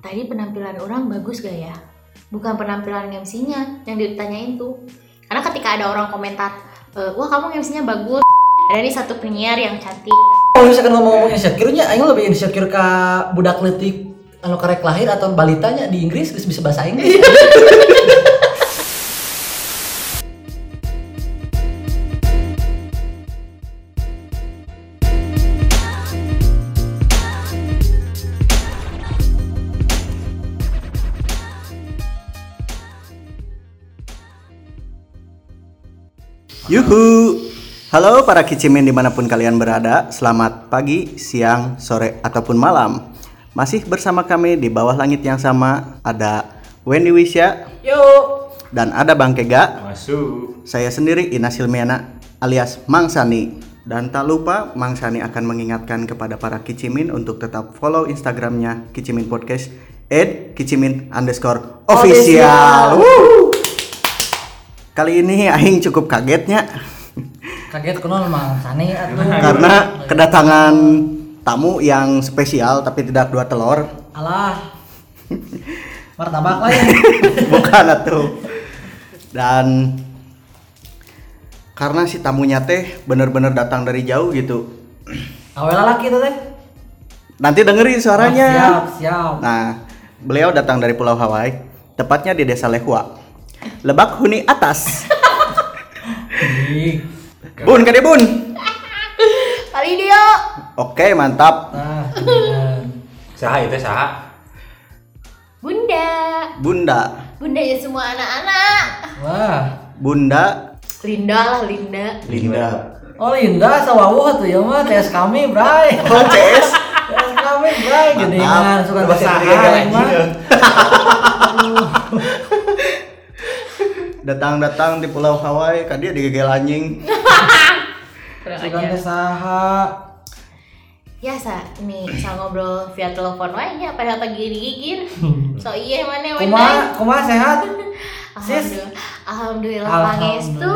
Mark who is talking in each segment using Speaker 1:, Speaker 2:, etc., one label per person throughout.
Speaker 1: tadi penampilan orang bagus gak ya? Bukan penampilan MC-nya yang ditanyain tuh. Karena ketika ada orang komentar, "Eh, wah kamu MC-nya bagus. Ada nih satu penyiar yang cantik.
Speaker 2: Kalau misalkan ngomong insecure nya aing lebih insecure ke budak letik anu karek lahir atau balitanya di Inggris geus bisa bahasa Inggris.
Speaker 3: halo para kicimin di mana pun kalian berada. Selamat pagi, siang, sore ataupun malam. Masih bersama kami di bawah langit yang sama ada Wendy Wisya
Speaker 2: Yuk.
Speaker 3: dan ada Bang Kega.
Speaker 4: Masuk.
Speaker 3: Saya sendiri Ina Silmiana alias Mang Sani. Dan tak lupa Mang Sani akan mengingatkan kepada para kicimin untuk tetap follow Instagramnya Kicimin Podcast at kicimin underscore official. Kali ini Aing cukup kagetnya
Speaker 2: Kaget Mang Sani atuh.
Speaker 3: karena kedatangan tamu yang spesial tapi tidak dua telur
Speaker 2: Alah. Martabak lain.
Speaker 3: bukan atuh dan karena si tamunya teh bener-bener datang dari jauh gitu
Speaker 2: Awe lalaki itu teh.
Speaker 3: nanti dengerin suaranya
Speaker 2: Oh, siap, siap.
Speaker 3: nah beliau datang dari Pulau Hawaii tepatnya di desa Lehua Lebak Huni Atas. Bun kade bun
Speaker 1: Kali dia.
Speaker 3: oke mantap
Speaker 2: Nah.
Speaker 4: Saha itu saha?
Speaker 1: Bunda.
Speaker 3: Bunda
Speaker 1: Bunda ya semua anak-anak.
Speaker 2: Wah.
Speaker 3: Bunda
Speaker 1: Linda lah Linda.
Speaker 3: Linda
Speaker 2: Oh Linda sawawuh tuh ya mah tes kami bray.
Speaker 3: oh
Speaker 2: Tes kami bray geningan suka bahasa mah.
Speaker 3: datang-datang di Pulau Hawaii kan dia digegel anjing
Speaker 2: Teh saha.
Speaker 1: Ya sa, ini bisa ngobrol via telepon wae nya padahal pagi digigir. So iya mana Wendy?
Speaker 2: Kumaha kumaha sehat? Sis.
Speaker 1: Alhamdulillah. Alhamdulillah pangestu.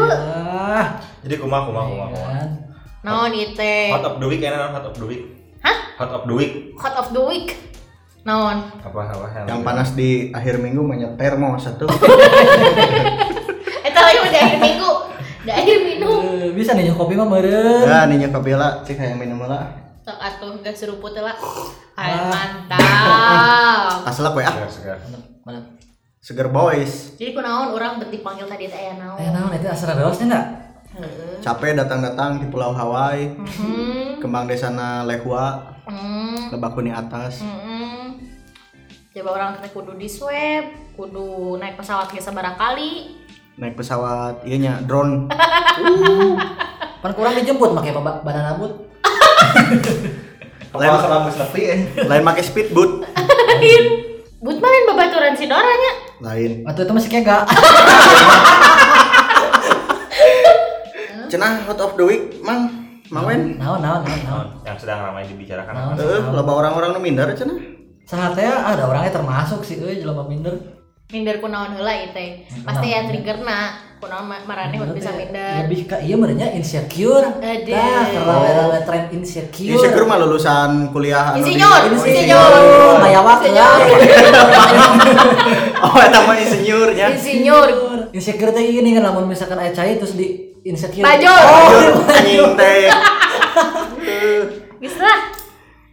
Speaker 4: Jadi kumah kumah kumah kumah.
Speaker 2: Kan.
Speaker 1: Naon ieu teh?
Speaker 4: Hot of the week enak hot of the week.
Speaker 1: Hah?
Speaker 4: Hot of the week.
Speaker 1: Hot of the week. Naon?
Speaker 4: Apa apa
Speaker 3: yang panas di akhir minggu banyak termo satu
Speaker 1: Eta lagi udah akhir minggu. Udah akhir minum.
Speaker 2: Eh, Bisa nih kopi mah meureun.
Speaker 3: ya nih nyokap bela cik kayak minum lah
Speaker 1: Sok atuh gak seruput lah.
Speaker 2: Ah.
Speaker 1: Ay, mantap.
Speaker 3: asal apa ya
Speaker 4: Segar segar.
Speaker 2: Mana?
Speaker 3: seger boys
Speaker 1: Jadi kunaon orang beti panggil tadi teh aya naon.
Speaker 2: Eh naon itu asal reosnya enggak?
Speaker 1: Heeh.
Speaker 3: capek datang-datang di Pulau Hawaii
Speaker 1: Mhm.
Speaker 3: kembang desana Lehua
Speaker 1: Hmm.
Speaker 3: lebak huni atas
Speaker 1: Mm-mm. Coba orang teh kudu di swab, kudu naik pesawat ke sabaraha kali.
Speaker 3: Naik pesawat iya nya drone
Speaker 2: Pan kurang dijemput make ba- badan abut.
Speaker 4: Kepala selama sepi eh.
Speaker 3: lain pakai speedboat
Speaker 1: Lain. But malin babaturan si Doranya.
Speaker 3: lain
Speaker 2: Waktu itu masih kega.
Speaker 3: cenah hot of the week mang mawen
Speaker 2: Naon naon naon naon.
Speaker 4: Yang sedang ramai dibicarakan.
Speaker 2: Naon?
Speaker 3: eh loba orang-orang nu minder cenah
Speaker 2: Saha teh ada orangnya termasuk sih euy jelema minder.
Speaker 1: Minder kunaon heula ieu teh. Pasti ya triggerna. Kunaon ma- marane hot bisa minder.
Speaker 2: Lebih ke iya merenya insecure.
Speaker 1: Aduh.
Speaker 2: Nah, kalau ada tren insecure.
Speaker 3: insecure mah lulusan kuliah anu
Speaker 1: Insinyur,
Speaker 3: Oh,
Speaker 1: insinyur.
Speaker 2: Mayawak ya.
Speaker 3: oh eta mah insinyurnya
Speaker 1: Insinyur.
Speaker 2: Insecure teh gini kan lamun misalkan aya cai terus di insecure.
Speaker 1: Bajul.
Speaker 3: Anjur, anjing teh
Speaker 1: Geus lah.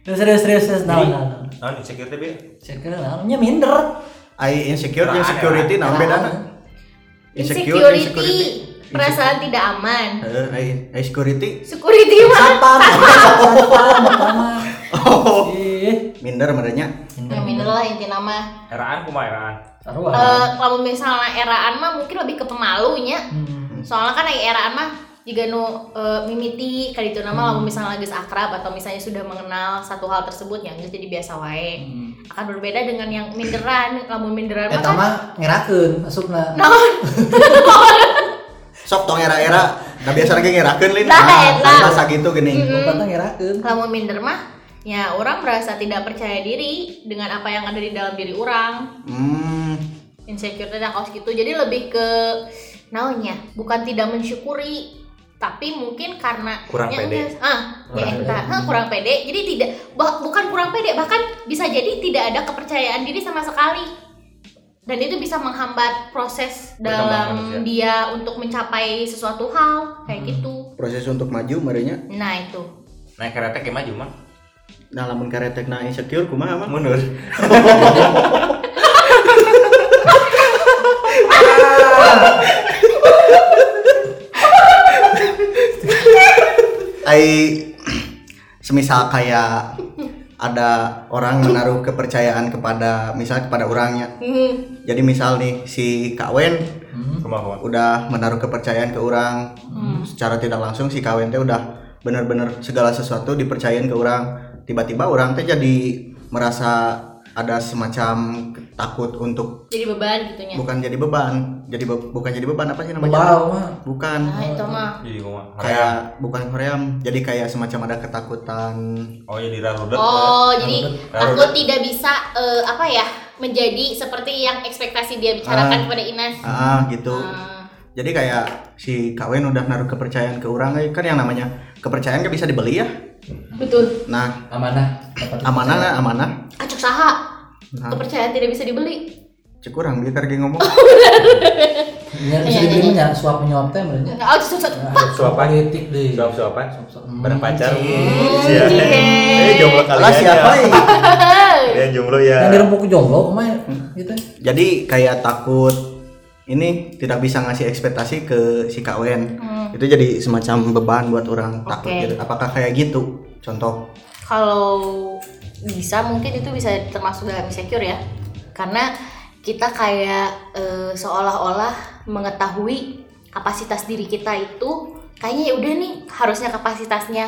Speaker 2: Terus serius serius serius naon. naon
Speaker 4: insecure teh Bi?
Speaker 2: Insecure naon nya minder.
Speaker 3: Ai insecure jeung security naon bedana insecure
Speaker 1: Insecurity.
Speaker 3: security
Speaker 1: Perasaan tidak aman.
Speaker 3: Eh, ai ai security
Speaker 1: Security mah.
Speaker 2: Satpam.
Speaker 3: Oh
Speaker 2: Ih.
Speaker 3: minder merenya
Speaker 1: Ya minder lah inti nama.
Speaker 4: Eraan kumah eraan.
Speaker 2: Sarua.
Speaker 1: Eh kalau misalnya eraan mah mungkin lebih ke pemalunya.
Speaker 2: Hmm.
Speaker 1: Soalnya kan eraan mah jika nu eh, mimiti kali itu nama lamun misalnya geus akrab atau misalnya sudah mengenal satu hal tersebut ya geus jadi biasa wae.
Speaker 2: Hmm.
Speaker 1: Akan berbeda dengan yang minderan. Lamun minderan mah
Speaker 2: Eta
Speaker 1: kan
Speaker 2: mah ngerakeun masukna.
Speaker 1: naon?
Speaker 3: sok tong era-era da biasa lagi ngerakeun lin
Speaker 1: Nah,
Speaker 3: Ah, masa gitu geuning
Speaker 2: Bukan ngerakeun.
Speaker 1: Lamun minder mah ya orang merasa tidak percaya diri dengan apa yang ada di dalam diri orang.
Speaker 3: hmm
Speaker 1: Insecure teh kaos gitu. Jadi lebih ke naonnya, bukan tidak mensyukuri tapi mungkin karena
Speaker 4: Kurang
Speaker 1: ya
Speaker 4: pede.
Speaker 1: ah ya
Speaker 2: Kurang
Speaker 1: entah, ah, kurang pede jadi tidak bah- bukan kurang pede bahkan bisa jadi tidak ada kepercayaan diri sama sekali dan itu bisa menghambat proses dalam
Speaker 4: manusia.
Speaker 1: dia untuk mencapai sesuatu hal kayak gitu
Speaker 3: proses untuk maju merenya
Speaker 1: nah itu
Speaker 4: Naik kereta kayak maju mah.
Speaker 3: nah lamun karetek na insecure kumaha mah
Speaker 4: Mundur.
Speaker 3: ai semisal kayak ada orang menaruh kepercayaan kepada misal kepada orangnya
Speaker 1: Hmm,
Speaker 3: jadi misal nih si Kawen
Speaker 2: Hmm.
Speaker 4: Rumah rumah.
Speaker 3: udah menaruh kepercayaan ke orang
Speaker 1: Hmm.
Speaker 3: secara tidak langsung si Kawen teh udah bener-bener segala sesuatu dipercayain ke orang tiba-tiba orang teh jadi merasa ada semacam takut untuk
Speaker 1: jadi beban gitunya
Speaker 3: bukan jadi beban jadi be- bukan jadi beban apa sih namanya
Speaker 2: Bebal mah.
Speaker 3: bukan
Speaker 1: nah itu mah
Speaker 4: Jadi rumah.
Speaker 3: kayak bukan hoream jadi kayak semacam ada ketakutan
Speaker 4: Oh jadi rarudet.
Speaker 1: Oh, jadi
Speaker 4: Lalu-
Speaker 1: takut tidak bisa eh, apa ya menjadi seperti yang ekspektasi dia bicarakan
Speaker 3: Ah.
Speaker 1: kepada Inas.
Speaker 3: ah gitu
Speaker 1: Ah,
Speaker 3: jadi kayak si Kawen udah naruh kepercayaan ke orang eh, kan yang namanya kepercayaan kan bisa dibeli ya
Speaker 1: betul.
Speaker 3: nah
Speaker 2: Amanah.
Speaker 3: Amanah lah amanah
Speaker 1: Acuk saha.
Speaker 3: Nah,
Speaker 1: Kepercayaan tidak bisa dibeli.
Speaker 3: cek orang dia karena ngomong
Speaker 2: Ya, bisa
Speaker 1: Iya,
Speaker 2: dibeli
Speaker 1: iya.
Speaker 2: mah nyara suap menyuap teh benernya.
Speaker 1: Oh, susah.
Speaker 4: Suapan.
Speaker 2: politik deh.
Speaker 4: Suap-suapan.
Speaker 2: Suap-suap.
Speaker 4: Bareng pacar.
Speaker 2: Hmm,
Speaker 4: Iya.
Speaker 1: cie.
Speaker 4: Eh jomblo kali
Speaker 3: Alah siapa ya?
Speaker 4: Dia jomblo ya.
Speaker 2: Yang dirempuk jomblo kemarin gitu.
Speaker 3: jadi kayak takut ini tidak bisa ngasih ekspektasi ke si Kawen
Speaker 1: Hmm.
Speaker 3: itu jadi semacam beban buat orang takut
Speaker 1: Oke.
Speaker 3: gitu apakah kayak gitu contoh
Speaker 1: Kalau bisa mungkin itu bisa termasuk dalam insecure ya. Karena kita kayak eh, seolah-olah mengetahui kapasitas diri kita itu kayaknya ya udah nih harusnya kapasitasnya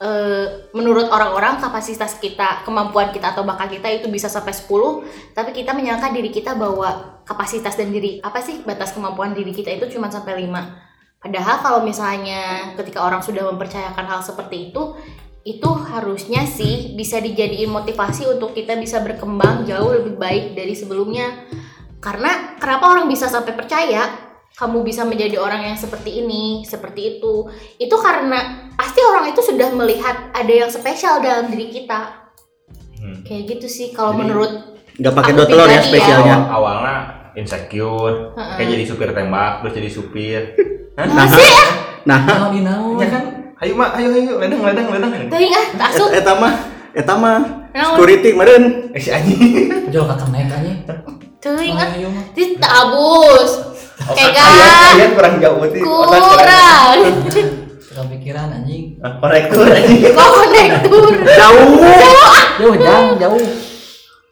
Speaker 1: eh, menurut orang-orang kapasitas kita kemampuan kita atau bakat kita itu bisa sampai 10 tapi kita menyangka diri kita bahwa kapasitas dan diri apa sih batas kemampuan diri kita itu cuma sampai 5 padahal kalau misalnya ketika orang sudah mempercayakan hal seperti itu itu harusnya sih bisa dijadiin motivasi untuk kita bisa berkembang jauh lebih baik dari sebelumnya karena kenapa orang bisa sampai percaya kamu bisa menjadi orang yang seperti ini, seperti itu. Itu karena pasti orang itu sudah melihat ada yang spesial dalam diri kita.
Speaker 4: Hmm.
Speaker 1: Kayak gitu sih kalau
Speaker 3: Jadi,
Speaker 1: menurut
Speaker 3: nggak pakai dua telur ya
Speaker 1: ya.
Speaker 3: spesialnya
Speaker 4: Awal- awalnya insecure,
Speaker 1: Heeh.
Speaker 4: kayak jadi supir tembak, terus jadi supir. Hah?
Speaker 1: masih ya.
Speaker 3: nah
Speaker 2: Nah, di naon?
Speaker 4: Ya kan? Ayo mak, ayo ayo, ledang ledang ledang.
Speaker 1: Teuing ah, tak asup.
Speaker 3: et- eta mah eta mah security meren
Speaker 4: Eh si anjing.
Speaker 2: Jual kakak naik aja.
Speaker 1: Teuing ah.
Speaker 2: Ayo mah.
Speaker 1: Ti tabus. Kan.
Speaker 4: Kalian kurang jauh otak kurang.
Speaker 1: Kurang.
Speaker 2: Kepikiran anjing.
Speaker 4: Ah, Korektur anjing.
Speaker 1: Konektur?
Speaker 3: jauh
Speaker 2: Jauh jauh jauh.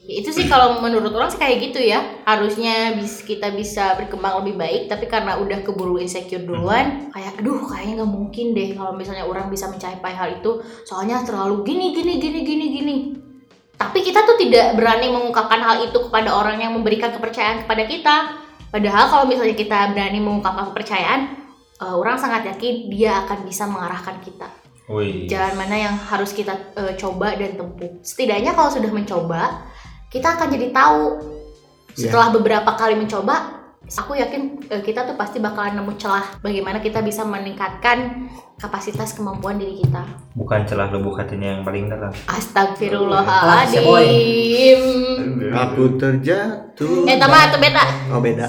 Speaker 1: Ya, itu sih kalau menurut orang sih kayak gitu ya. Harusnya bis, kita bisa berkembang lebih baik tapi karena udah keburu insecure duluan kayak aduh kayaknya nggak mungkin deh kalau misalnya orang bisa mencapai hal itu. Soalnya terlalu gini gini gini gini gini. Tapi kita tuh tidak berani mengungkapkan hal itu kepada orang yang memberikan kepercayaan kepada kita. Padahal kalau misalnya kita berani mengungkapkan kepercayaan eh, orang sangat yakin dia akan bisa mengarahkan kita.
Speaker 4: Wih.
Speaker 1: jalan mana yang harus kita eh, coba dan tempuh. Setidaknya kalau sudah mencoba, kita akan jadi tahu. Setelah beberapa kali mencoba, aku yakin eh, kita tuh pasti bakalan nemu celah bagaimana kita bisa meningkatkan kapasitas kemampuan diri kita.
Speaker 4: Bukan celah lubuk hatinya yang paling dalam.
Speaker 1: Astagfirullahaladzim.
Speaker 3: aku terjatuh
Speaker 1: Eh, tambah atau beda?
Speaker 3: oh beda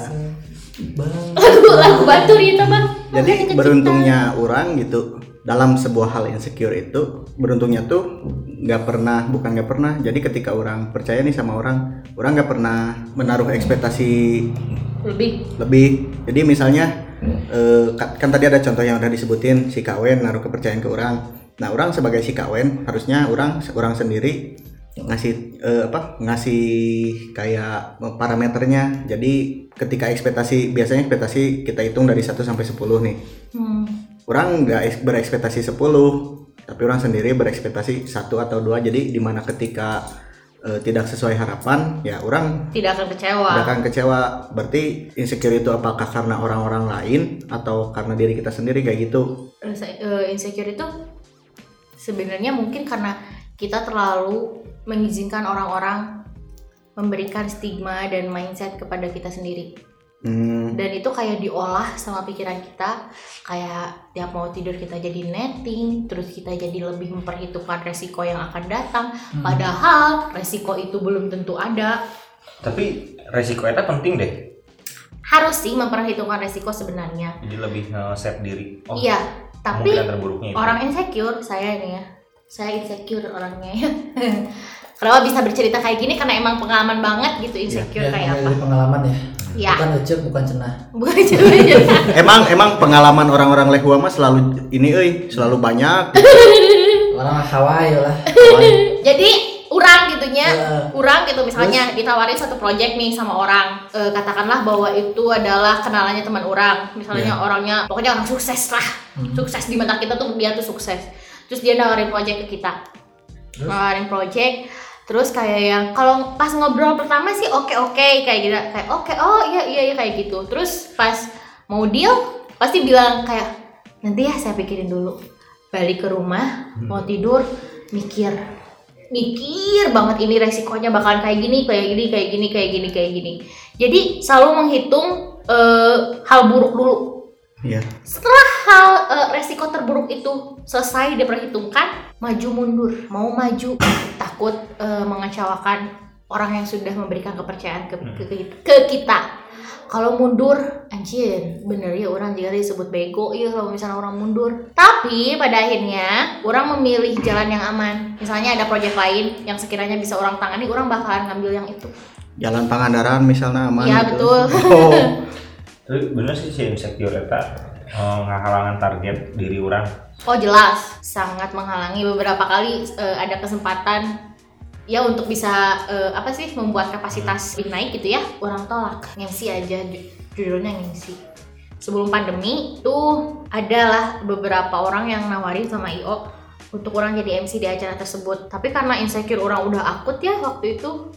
Speaker 2: Bang.
Speaker 1: Lagu lagu batur ya tambah.
Speaker 3: jadi beruntungnya orang gitu dalam sebuah hal insecure itu beruntungnya tuh nggak pernah bukan nggak pernah. Jadi ketika orang percaya nih sama orang orang nggak pernah menaruh ekspektasi
Speaker 1: Lebih.
Speaker 3: lebih. Jadi misalnya eh, kan, tadi ada contoh yang udah disebutin si kawen naruh kepercayaan ke orang. Nah orang sebagai si kawen harusnya orang orang sendiri ngasih eh, apa ngasih kayak parameternya. Jadi ketika ekspektasi biasanya ekspektasi kita hitung dari 1 sampai 10 nih.
Speaker 1: Hmm.
Speaker 3: Orang nggak eks- berekspektasi 10 tapi orang sendiri berekspektasi satu atau dua jadi di mana ketika eh, tidak sesuai harapan ya orang
Speaker 1: Tidak akan kecewa.
Speaker 3: tidak akan kecewa berarti insecure itu apakah karena orang-orang lain atau karena diri kita sendiri kayak gitu
Speaker 1: Rasa- eh, insecure itu sebenarnya mungkin karena kita terlalu mengizinkan orang-orang memberikan stigma dan mindset kepada kita sendiri.
Speaker 3: Hmm.
Speaker 1: dan itu kayak diolah sama pikiran kita kayak tiap mau tidur kita jadi netting terus kita jadi lebih memperhitungkan resiko yang akan datang
Speaker 2: Hmm.
Speaker 1: padahal resiko itu belum tentu ada
Speaker 4: Tapi resiko eta penting deh.
Speaker 1: harus sih memperhitungkan resiko sebenarnya
Speaker 4: Jadi lebih nge-set diri. Oh,
Speaker 1: iya tapi
Speaker 4: itu.
Speaker 1: orang insecure saya ini ya saya insecure orangnya ya kenapa bisa bercerita kayak gini karena emang pengalaman banget gitu insecure
Speaker 2: Ya,
Speaker 1: kayak
Speaker 2: namanya
Speaker 1: apa
Speaker 2: dari pengalaman ya.
Speaker 1: Ya
Speaker 2: Bukan ecek, bukan cenah.
Speaker 1: bukan cerita
Speaker 3: Emang emang pengalaman orang-orang Lehua mah selalu ini euy, selalu banyak.
Speaker 2: Orang Hawaii lah.
Speaker 1: jadi orang gitunya
Speaker 2: Heeh.
Speaker 1: kurang gitu misalnya ditawarin satu project nih sama orang Eh, katakanlah bahwa itu adalah kenalannya teman orang misalnya
Speaker 2: Iya.
Speaker 1: orangnya pokoknya orang sukses lah
Speaker 2: Hmm.
Speaker 1: sukses di mata kita tuh dia tuh sukses terus dia nawarin project ke kita
Speaker 2: Terus?
Speaker 1: nawarin project terus kayak yang kalau pas ngobrol pertama sih oke oke kayak gitu. Kayak oke oh iya iya iya kayak gitu. Terus pas mau deal pasti bilang kayak nanti ya saya pikirin dulu. Balik ke rumah mau tidur mikir. Mikir banget ini resikonya bakalan kayak gini kayak gini kayak gini kayak gini kayak gini. Jadi selalu menghitung eh, hal buruk dulu
Speaker 3: Iya.
Speaker 1: setelah hal eh, resiko terburuk itu selesai diperhitungkan maju mundur mau maju takut eh, mengecewakan orang yang sudah memberikan kepercayaan ke, ke, ke- ke kita kalau mundur anjir bener ya orang juga disebut bego iya kalau misalnya orang mundur tapi pada akhirnya orang memilih jalan yang aman misalnya ada proyek lain yang sekiranya bisa orang tangani orang bakalan ngambil yang itu
Speaker 3: Jalan Pangandaran misalnya aman.
Speaker 1: Iya,
Speaker 3: gitu.
Speaker 1: betul.
Speaker 3: Oh.
Speaker 4: Tapi bener sih si insecure eta eh, ngahalangan target diri orang.
Speaker 1: Oh jelas, sangat menghalangi beberapa kali eh, ada kesempatan ya untuk bisa eh, apa sih membuat kapasitas lebih naik gitu ya. Orang tolak MC aja ju- judulnya MC. Sebelum pandemi tuh adalah beberapa orang yang nawarin sama IO untuk orang jadi MC di acara tersebut. Tapi karena insecure orang udah akut ya waktu itu,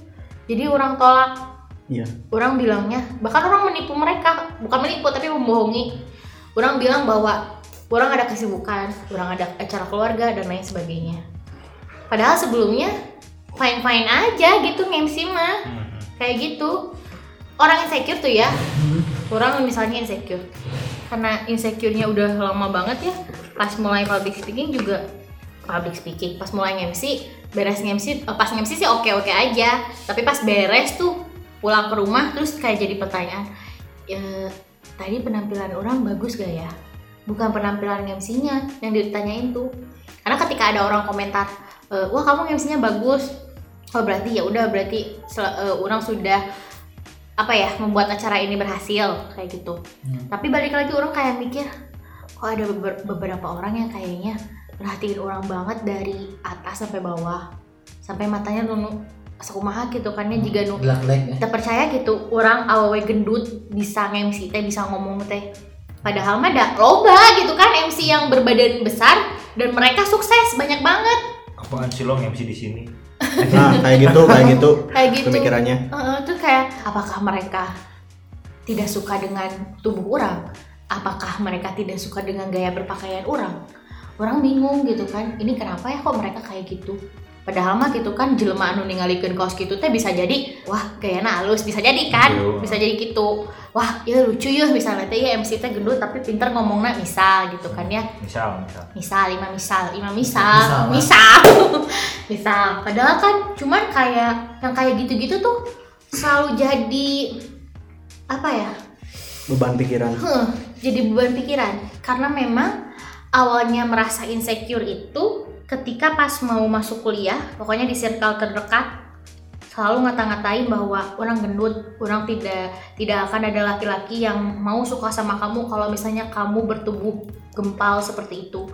Speaker 1: jadi orang tolak
Speaker 3: Iya.
Speaker 1: orang bilangnya bahkan orang menipu mereka. Bukan menipu tapi membohongi. Orang bilang bahwa orang ada kesibukan orang ada acara keluarga dan lain sebagainya. Padahal sebelumnya fine fine aja gitu MC mah. Kayak gitu. Orang insecure tuh ya. Orang misalnya insecure. Karena insecure-nya udah lama banget ya pas mulai public speaking juga public speaking pas mulai MC beres MC eh, pas MC sih oke oke aja. Tapi pas beres tuh pulang ke rumah terus kayak jadi pertanyaan ya, tadi penampilan orang bagus gak ya? Bukan penampilan MC-nya yang ditanyain tuh. Karena ketika ada orang komentar "Eh, wah kamu MC-nya bagus. Oh berarti ya udah berarti eh, orang sudah apa ya membuat acara ini berhasil kayak gitu.
Speaker 2: Hmm.
Speaker 1: tapi balik lagi orang kayak mikir kok ada beber- beberapa orang yang kayaknya perhatiin orang banget dari atas sampai bawah sampai matanya nunu sekumaha gitu kan ya jika nu
Speaker 2: Gelak-gelak ya.
Speaker 1: kita percaya gitu orang awewe gendut bisa nge-MC teh bisa ngomong teh padahal mah ada loba gitu kan MC yang berbadan besar dan mereka sukses banyak banget
Speaker 4: Apaan sih lo MC di sini?
Speaker 3: Nah, kayak gitu, kayak gitu.
Speaker 1: kayak gitu
Speaker 3: Pemikirannya.
Speaker 1: Heeh, tuh kayak apakah mereka tidak suka dengan tubuh orang apakah mereka tidak suka dengan gaya berpakaian orang orang bingung gitu kan ini kenapa ya kok mereka kayak gitu padahal mah gitu kan jelema anu ningalikeun kaos gitu teh bisa jadi wah gayana halus bisa jadi kan?
Speaker 4: Iya.
Speaker 1: bisa jadi gitu. Wah ya lucu ya misalnya teh ya MC teh gendut tapi pinter ngomongnya misal gitu kan ya.
Speaker 4: Misal, misal.
Speaker 1: misal lima misal lima
Speaker 2: Misal,
Speaker 1: misal misal misal. Padahal kan cuman kayak yang kayak gitu-gitu tuh selalu jadi apa ya?
Speaker 3: Beban pikiran.
Speaker 1: Huh, jadi beban pikiran. Karena memang awalnya merasa insecure itu ketika pas mau masuk kuliah pokoknya di circle terdekat selalu ngata-ngatain bahwa orang gendut, orang tidak tidak akan ada laki-laki yang mau suka sama kamu kalau misalnya kamu bertubuh gempal seperti itu.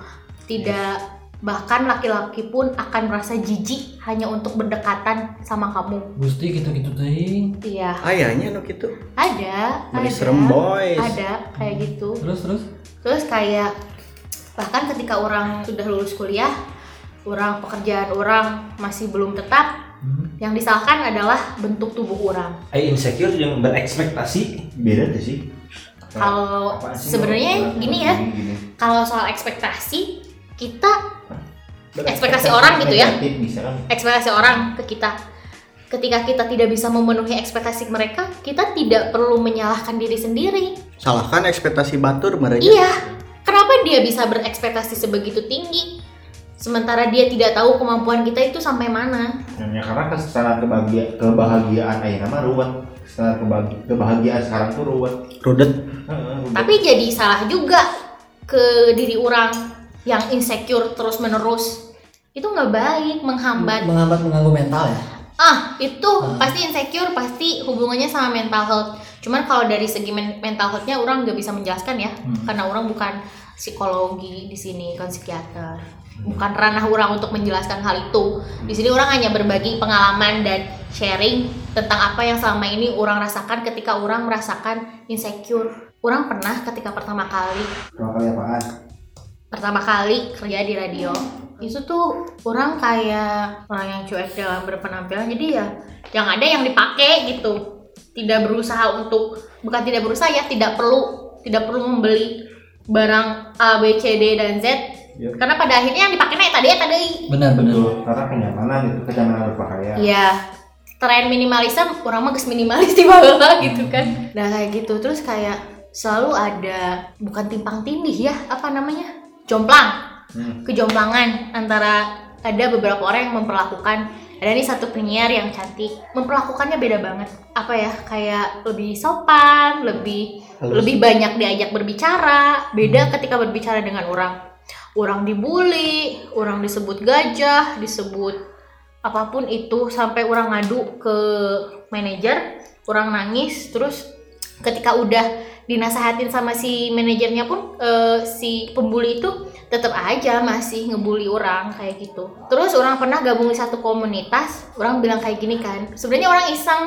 Speaker 1: Tidak bahkan laki-laki pun akan merasa jijik hanya untuk berdekatan sama kamu.
Speaker 2: Gusti gitu-gitu teuing.
Speaker 1: Iya,
Speaker 3: Ayahnya nu gitu.
Speaker 1: ada, ada,
Speaker 3: serem boys.
Speaker 1: ada kayak gitu.
Speaker 2: Terus terus
Speaker 1: Terus kayak bahkan ketika orang sudah lulus kuliah, orang pekerjaan orang masih belum tetap,
Speaker 2: Hmm.
Speaker 1: yang disalahkan adalah bentuk tubuh orang.
Speaker 4: Eh insecure yang berekspektasi beda tuh sih.
Speaker 1: Kalau sebenarnya gini ya, kalau soal ekspektasi kita ekspektasi orang gitu ya.
Speaker 4: Bisa kan?
Speaker 1: ekspektasi orang ke kita ketika kita tidak bisa memenuhi ekspektasi mereka kita tidak perlu menyalahkan diri sendiri
Speaker 3: Salahkan ekspektasi batur mereka.
Speaker 1: iya kenapa dia bisa berekspektasi sebegitu tinggi sementara dia tidak tahu kemampuan kita itu sampai mana
Speaker 4: Ya, karena standar kebahagia kebahagiaan ayah nama ruwet. Standar kebagi- kebahagiaan sekarang tuh ruwet.
Speaker 3: Rudet.
Speaker 1: Tapi jadi salah juga ke diri orang yang insecure terus menerus itu nggak baik menghambat
Speaker 2: Menghambat mengganggu mental ya.
Speaker 1: ah itu
Speaker 2: Hmm.
Speaker 1: pasti insecure pasti hubungannya sama mental health cuman kalau dari segi men- mental healthnya orang nggak bisa menjelaskan ya
Speaker 2: Hmm.
Speaker 1: karena orang bukan psikologi di sini kan psikiater bukan ranah orang untuk menjelaskan hal itu. Di sini orang hanya berbagi pengalaman dan sharing tentang apa yang selama ini orang rasakan ketika orang merasakan insecure. Orang pernah ketika pertama kali.
Speaker 4: Pertama kali apaan?
Speaker 1: pertama kali kerja di radio. Itu tuh orang kayak orang yang cuek dalam berpenampilan. Jadi ya yang ada yang dipakai gitu. Tidak berusaha untuk bukan tidak berusaha ya tidak perlu tidak perlu membeli barang A B C D dan Z
Speaker 4: Iya.
Speaker 1: karena pada akhirnya yang dipakai ya tadi ya tadi
Speaker 2: Benar benar.
Speaker 4: Karena kenyamanan gitu, kenyamanan berpakaian.
Speaker 1: Iya. Tren minimalisme orang mah geus minimalis di bawah gitu kan. Nah kayak gitu terus kayak selalu ada bukan timpang tindih ya apa namanya jomplang
Speaker 4: Hmm.
Speaker 1: kejomplangan antara ada beberapa orang yang memperlakukan ada nih satu penyiar yang cantik memperlakukannya beda banget apa ya kayak lebih sopan lebih
Speaker 3: Halus.
Speaker 1: lebih banyak diajak berbicara beda ketika berbicara dengan orang orang dibully orang disebut gajah disebut apa pun itu sampai orang ngadu ke manajer orang nangis terus ketika udah dinasehatin sama si manajernya pun eh, si pembuli itu tetap aja masih ngebully orang kayak gitu. Terus orang pernah gabung di satu komunitas orang bilang kayak gini kan sebenarnya orang iseng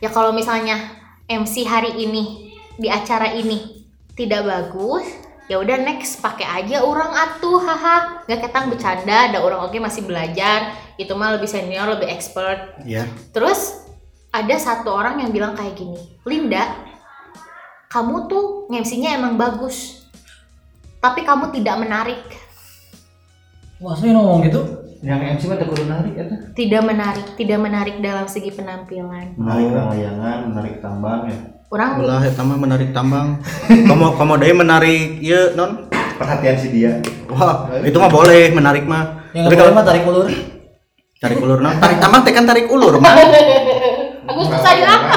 Speaker 1: ya kalau misalnya MC hari ini di acara ini tidak bagus ya udah next pakai aja orang atuh haha nggak ketang bercanda ada orang oke masih belajar itu mah lebih senior lebih expert
Speaker 3: Ya.
Speaker 1: Terus ada satu orang yang bilang kayak gini, Linda, kamu tuh MC-nya emang bagus, tapi kamu tidak menarik,
Speaker 2: Wah, saya ngomong gitu.
Speaker 4: Yang MC mah tekudu narik eta.
Speaker 1: tidak menarik, tidak menarik dalam segi penampilan.
Speaker 4: Menarik
Speaker 3: Oh.
Speaker 4: layangan, menarik tambang ya.
Speaker 1: Orang
Speaker 3: Ulah eta mah menarik tambang. Kamu kamu deui menarik ieu non?
Speaker 4: Perhatian si dia.
Speaker 3: Wah, itu mah boleh menarik mah.
Speaker 2: Yang
Speaker 3: Tapi kalau
Speaker 2: mah tarik ulur.
Speaker 3: tarik ulur non, tarik tambang teh kan tarik ulur mah.
Speaker 1: Agus susah apa?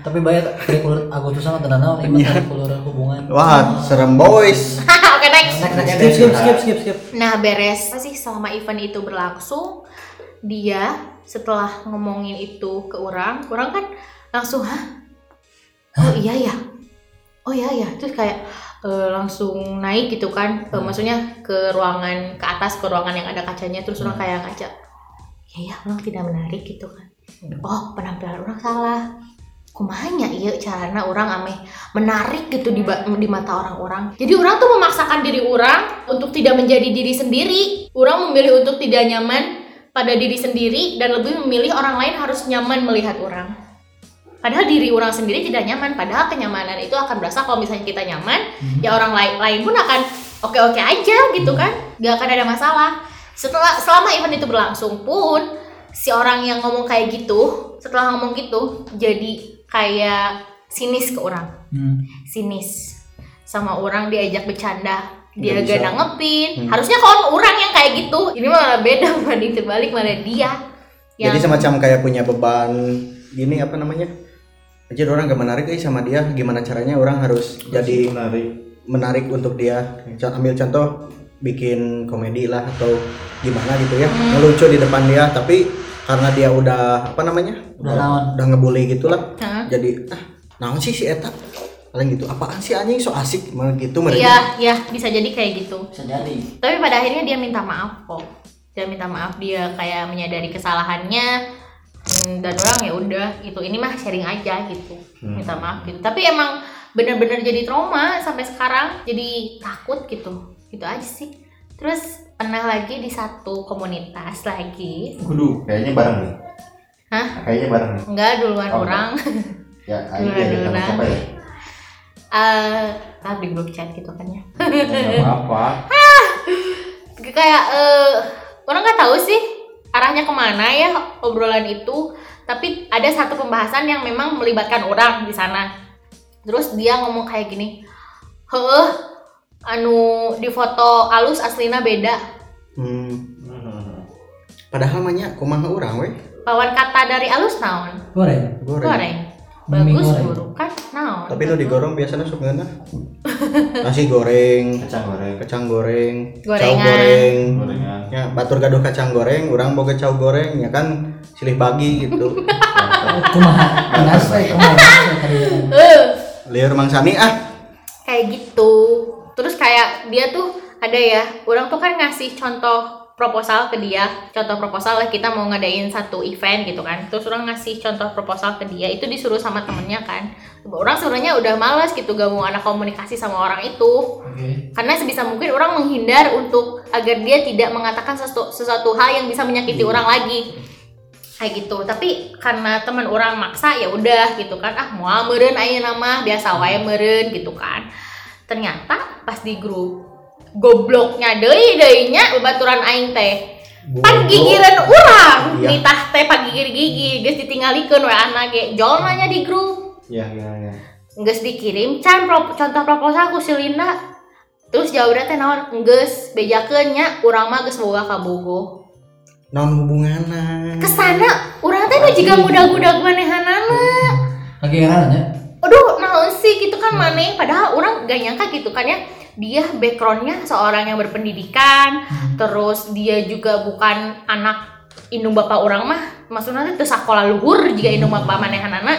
Speaker 2: Tapi bayar tarik ulur Agustusan mah tenan naon ieu tarik ulur hubungan.
Speaker 3: Wah, serem boys.
Speaker 1: Oke next.
Speaker 2: Skip, skip, skip, skip, skip.
Speaker 1: Nah beres apa sih selama event itu berlangsung, dia setelah ngomongin itu ke orang, orang kan langsung hah? Oh iya ya, oh iya ya, terus kayak eh, langsung naik gitu kan, Eh, maksudnya ke ruangan ke atas ke ruangan yang ada kacanya, terus orang kayak ngaca, ya ya orang tidak menarik gitu kan, oh penampilan orang salah, kumanya iya carana orang ameh menarik gitu di, di mata orang-orang. Jadi orang tuh memaksakan diri orang untuk tidak menjadi diri sendiri. Orang memilih untuk tidak nyaman pada diri sendiri dan lebih memilih orang lain harus nyaman melihat orang. Padahal diri orang sendiri tidak nyaman. Padahal kenyamanan itu akan berasa kalau misalnya kita nyaman, ya orang lain lain pun akan oke-oke aja gitu kan. Gak akan ada masalah. Setelah selama event itu berlangsung pun si orang yang ngomong kayak gitu, setelah ngomong gitu jadi kayak sinis ke orang
Speaker 2: Hmm.
Speaker 1: sinis sama orang diajak bercanda dia gak nanggepin
Speaker 3: Hmm.
Speaker 1: harusnya kalau orang yang kayak gitu ini malah beda malah terbalik malah dia yang
Speaker 3: Jadi semacam kayak punya beban gini apa namanya? Jadi orang gak menarik eh sama dia gimana caranya orang harus jadi
Speaker 4: menarik.
Speaker 3: menarik untuk dia. Contoh- Ambil contoh bikin komedi lah atau gimana gitu ya.
Speaker 1: Hmm.
Speaker 3: Ngelucu di depan dia tapi karena dia udah apa namanya?
Speaker 2: Udah naon.
Speaker 3: Udah ngebully gitulah. Jadi ah, naon sih si eta? Paling gitu. Apaan sih anjing so asik malah gitu mereka.
Speaker 1: iya iya bisa jadi kayak gitu
Speaker 2: Bisa jadi.
Speaker 1: tapi pada akhirnya dia minta maaf kok dia minta maaf dia kayak menyadari kesalahannya Hmm, dan orang ya udah gitu ini mah sharing aja gitu
Speaker 4: Hmm.
Speaker 1: minta maaf gitu tapi emang bener-bener jadi trauma sampai sekarang jadi takut gitu gitu aja sih terus pernah lagi di satu komunitas lagi
Speaker 4: Kudu, kayaknya bareng nih.
Speaker 1: Hah?
Speaker 4: Kayaknya bareng nih.
Speaker 1: enggak duluan
Speaker 4: Oh,
Speaker 1: orang
Speaker 4: Ya,
Speaker 1: Duluan,
Speaker 4: aja ada
Speaker 1: duluan.
Speaker 4: siapa ya?
Speaker 1: eh ah, di grup chat gitu kan ya
Speaker 4: Nggak apa-apa.
Speaker 1: kayak eh orang nggak tahu sih arahnya ke mana ya obrolan itu tapi ada satu pembahasan yang memang melibatkan orang di sana terus dia ngomong kayak gini heh anu di foto alus aslina beda
Speaker 3: Hmm. Padahal banyak kumaha urang we.
Speaker 1: lawan kata dari alus naon
Speaker 2: Goreng.
Speaker 3: Goreng.
Speaker 1: goreng bagus buruk kan naon
Speaker 3: Tapi nu digoreng biasanya suka ngeunah. Nasi goreng,
Speaker 4: Kacang goreng.
Speaker 3: kacang goreng, cau
Speaker 1: Gorengan.
Speaker 3: goreng.
Speaker 4: Gorengan.
Speaker 3: Ya, batur gaduh kacang goreng, urang boga cau goreng, ya kan silih bagi gitu.
Speaker 2: Kumaha? Kalian.
Speaker 1: Eh,
Speaker 3: Liur Mang Sani ah.
Speaker 1: kayak gitu terus kayak dia tuh ada ya orang tuh kan ngasih contoh proposal ke dia contoh proposal lah kita mau ngadain satu event gitu kan. Terus orang ngasih contoh proposal ke dia itu disuruh sama temennya kan. Orang sebenarnya udah males gitu gak mau anak komunikasi sama orang itu.
Speaker 2: Oke.
Speaker 1: karena sebisa mungkin orang menghindar untuk agar dia tidak mengatakan sesuatu, sesuatu hal yang bisa menyakiti orang lagi. Kayak gitu. Tapi karena teman orang maksa ya udah gitu kan. Ah mau meren aja nama biasa wae meren gitu kan. Ternyata pas di grup gobloknya deui deui nya babaturan aing teh. Pan gigiran urang.
Speaker 3: Iya.
Speaker 1: nitah teh pagigir gigi geus ditinggalikeun we anak ge. Jol nanya di grup.
Speaker 4: Ya, ya, ya.
Speaker 1: geus dikirim can pro- contoh proposal ku si Linda. Terus jawabnya teh naon? Geus bejakeun nya urang mah geus boga ka Bogo.
Speaker 3: Non hubunganna.
Speaker 1: ke sana urang teh nu jiga budak-budak manehanana
Speaker 2: Lagi heran ya.
Speaker 1: aduh naon sih gitu kan maneh. Padahal orang gak nyangka gitu kan ya dia backgroundnya seorang yang berpendidikan terus dia juga bukan anak indung bapak orang mah maksudnya itu sekolah luhur jika indung bapak manehanana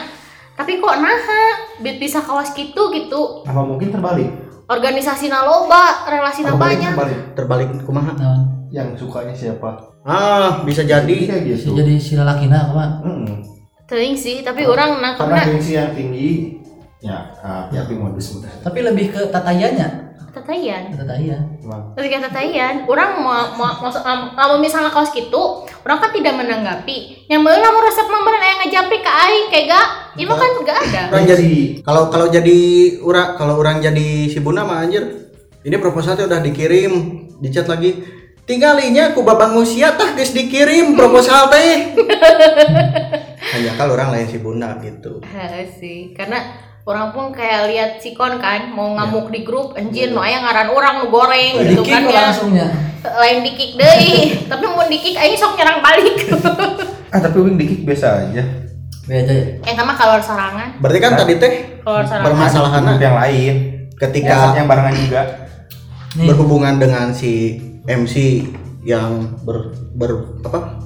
Speaker 1: tapi kok naha bi- bisa kawas gitu gitu
Speaker 4: Apa mungkin terbalik?
Speaker 1: organisasi naloba relasi nabanya
Speaker 4: terbalik.
Speaker 3: Terbalik kumaha?
Speaker 2: Nah,
Speaker 4: Yang sukanya siapa?
Speaker 3: Ah, bisa jadi.
Speaker 4: kayak
Speaker 2: bisa
Speaker 4: gitu.
Speaker 2: jadi si lalakina kumaha?
Speaker 4: Mm-mm.
Speaker 1: Teuing sih tapi orang
Speaker 4: Karena
Speaker 1: nangkepna
Speaker 4: gengsi yang tinggi, ya, ah, ya, tapi modus modus.
Speaker 2: Tapi lebih ke tatayanya.
Speaker 1: Tatayan
Speaker 2: Tataya.
Speaker 4: Emang.
Speaker 1: lebih ke tatayan orang mau mau mau mau misalnya kaos gitu orang kan tidak menanggapi yang mau lamun resep memberen yang ngejapri ke aing kayak gak itu kan gak ada
Speaker 3: Orang jadi kalau kalau jadi ura kalau orang jadi si Buna mah anjir. Ini proposalnya udah dikirim, dicat lagi. Tinggalinya ku babang usia tah geus dikirim proposal teh. Hanya kalau orang lain si Bunda gitu.
Speaker 1: Heeh sih karena orang pun kayak lihat sikon kan mau ngamuk di grup anjir nu aya ngaran orang nu goreng gitu
Speaker 2: Dikik
Speaker 1: kan ya
Speaker 2: langsungnya.
Speaker 1: lain dikik deui tapi mau dikik aing sok nyerang balik
Speaker 4: Ah, tapi wing dikit biasa aja.
Speaker 2: Beda ya.
Speaker 1: yang sama kalau serangan
Speaker 3: Berarti kan tadi teh permasalahan
Speaker 4: Grup yang lain.
Speaker 3: ketika
Speaker 4: Yang, yang barengan juga.
Speaker 2: Nih,
Speaker 3: berhubungan dengan si MC yang ber, ber apa